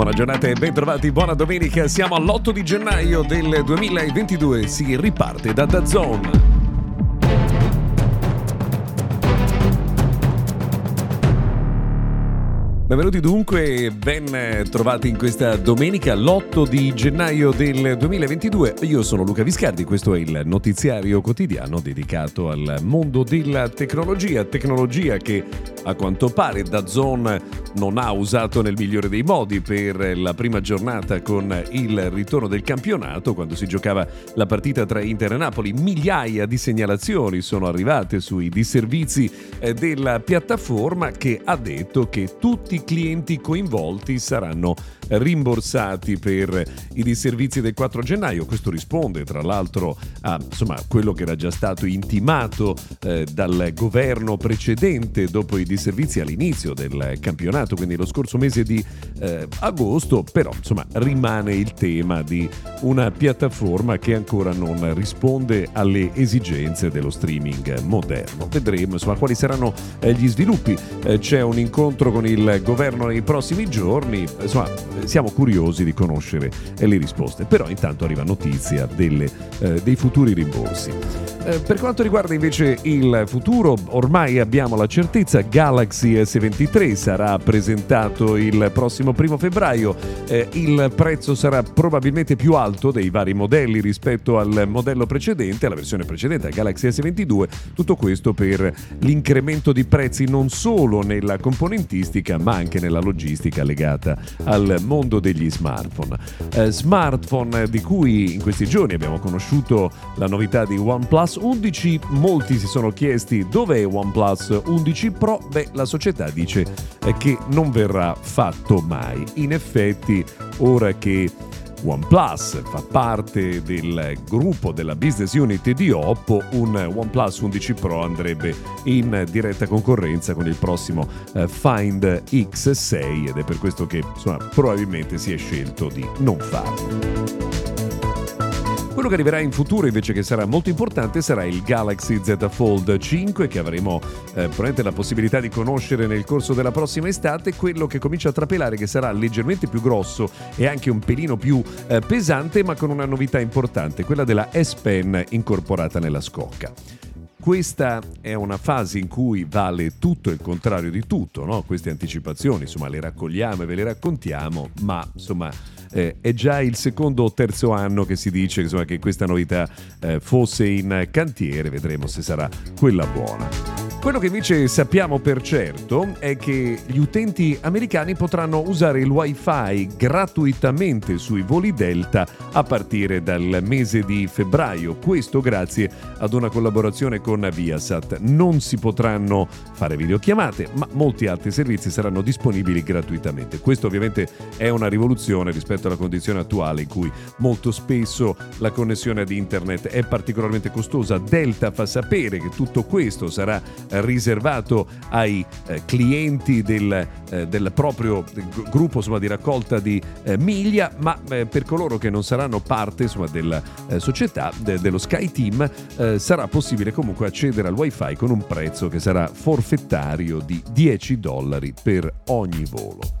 Buona giornata e bentrovati, buona domenica. Siamo all'8 di gennaio del 2022. Si riparte da DAZN. Benvenuti dunque, ben trovati in questa domenica, l'8 di gennaio del 2022. Io sono Luca Viscardi, questo è il notiziario quotidiano dedicato al mondo della tecnologia, tecnologia che a quanto pare da Zone non ha usato nel migliore dei modi per la prima giornata con il ritorno del campionato, quando si giocava la partita tra Inter e Napoli. Migliaia di segnalazioni sono arrivate sui disservizi eh, della piattaforma che ha detto che tutti clienti coinvolti saranno rimborsati per i disservizi del 4 gennaio. Questo risponde tra l'altro a insomma, quello che era già stato intimato eh, dal governo precedente dopo i disservizi all'inizio del campionato, quindi lo scorso mese di eh, agosto, però insomma rimane il tema di una piattaforma che ancora non risponde alle esigenze dello streaming moderno. Vedremo insomma quali saranno eh, gli sviluppi. Eh, c'è un incontro con il governo nei prossimi giorni, insomma siamo curiosi di conoscere le risposte, però intanto arriva notizia delle, eh, dei futuri rimborsi. Eh, per quanto riguarda invece il futuro, ormai abbiamo la certezza, Galaxy S23 sarà presentato il prossimo primo febbraio, eh, il prezzo sarà probabilmente più alto dei vari modelli rispetto al modello precedente, alla versione precedente, Galaxy S22, tutto questo per l'incremento di prezzi non solo nella componentistica ma anche nella logistica legata al mondo degli smartphone. Eh, smartphone di cui in questi giorni abbiamo conosciuto la novità di OnePlus OnePlus 11, molti si sono chiesti dov'è OnePlus 11 Pro? Beh, la società dice eh, che non verrà fatto mai. In effetti, ora che OnePlus fa parte del gruppo della business unit di Oppo, un OnePlus 11 Pro andrebbe in diretta concorrenza con il prossimo eh, Find X6 ed è per questo che insomma, probabilmente si è scelto di non farlo. Quello che arriverà in futuro invece che sarà molto importante sarà il Galaxy Z Fold 5 che avremo eh, probabilmente la possibilità di conoscere nel corso della prossima estate, quello che comincia a trapelare che sarà leggermente più grosso e anche un pelino più eh, pesante ma con una novità importante, quella della S Pen incorporata nella scocca. Questa è una fase in cui vale tutto il contrario di tutto, no? queste anticipazioni, insomma, le raccogliamo e ve le raccontiamo, ma insomma eh, è già il secondo o terzo anno che si dice insomma, che questa novità eh, fosse in cantiere, vedremo se sarà quella buona. Quello che invece sappiamo per certo è che gli utenti americani potranno usare il wifi gratuitamente sui voli Delta a partire dal mese di febbraio, questo grazie ad una collaborazione con Viasat. Non si potranno fare videochiamate, ma molti altri servizi saranno disponibili gratuitamente. Questo ovviamente è una rivoluzione rispetto alla condizione attuale in cui molto spesso la connessione ad internet è particolarmente costosa. Delta fa sapere che tutto questo sarà riservato ai eh, clienti del, eh, del proprio gruppo insomma, di raccolta di eh, miglia, ma per coloro che non saranno parte insomma, della società, de, dello Sky Team, sarà possibile comunque accedere al wifi con un prezzo che sarà forfettario di 10 dollari per ogni volo.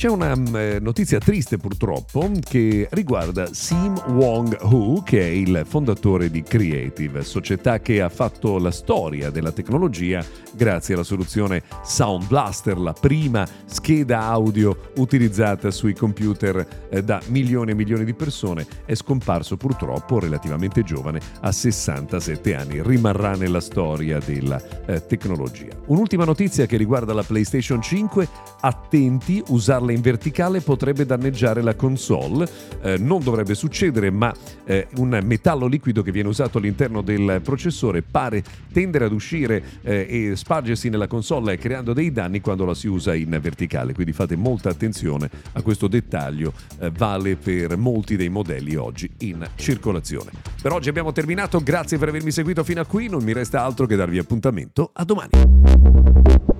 C'è una eh, notizia triste purtroppo che riguarda Sim Wong-Hu, che è il fondatore di Creative, società che ha fatto la storia della tecnologia grazie alla soluzione Sound Blaster, la prima scheda audio utilizzata sui computer eh, da milioni e milioni di persone. È scomparso purtroppo relativamente giovane, a 67 anni. Rimarrà nella storia della eh, tecnologia. Un'ultima notizia che riguarda la PlayStation 5. Attenti, usarla in verticale potrebbe danneggiare la console. Eh, non dovrebbe succedere, ma eh, un metallo liquido che viene usato all'interno del processore pare tendere ad uscire eh, e spargersi nella console creando dei danni quando la si usa in verticale. Quindi fate molta attenzione a questo dettaglio, eh, vale per molti dei modelli oggi in circolazione. Per oggi abbiamo terminato, grazie per avermi seguito fino a qui, non mi resta altro che darvi appuntamento a domani.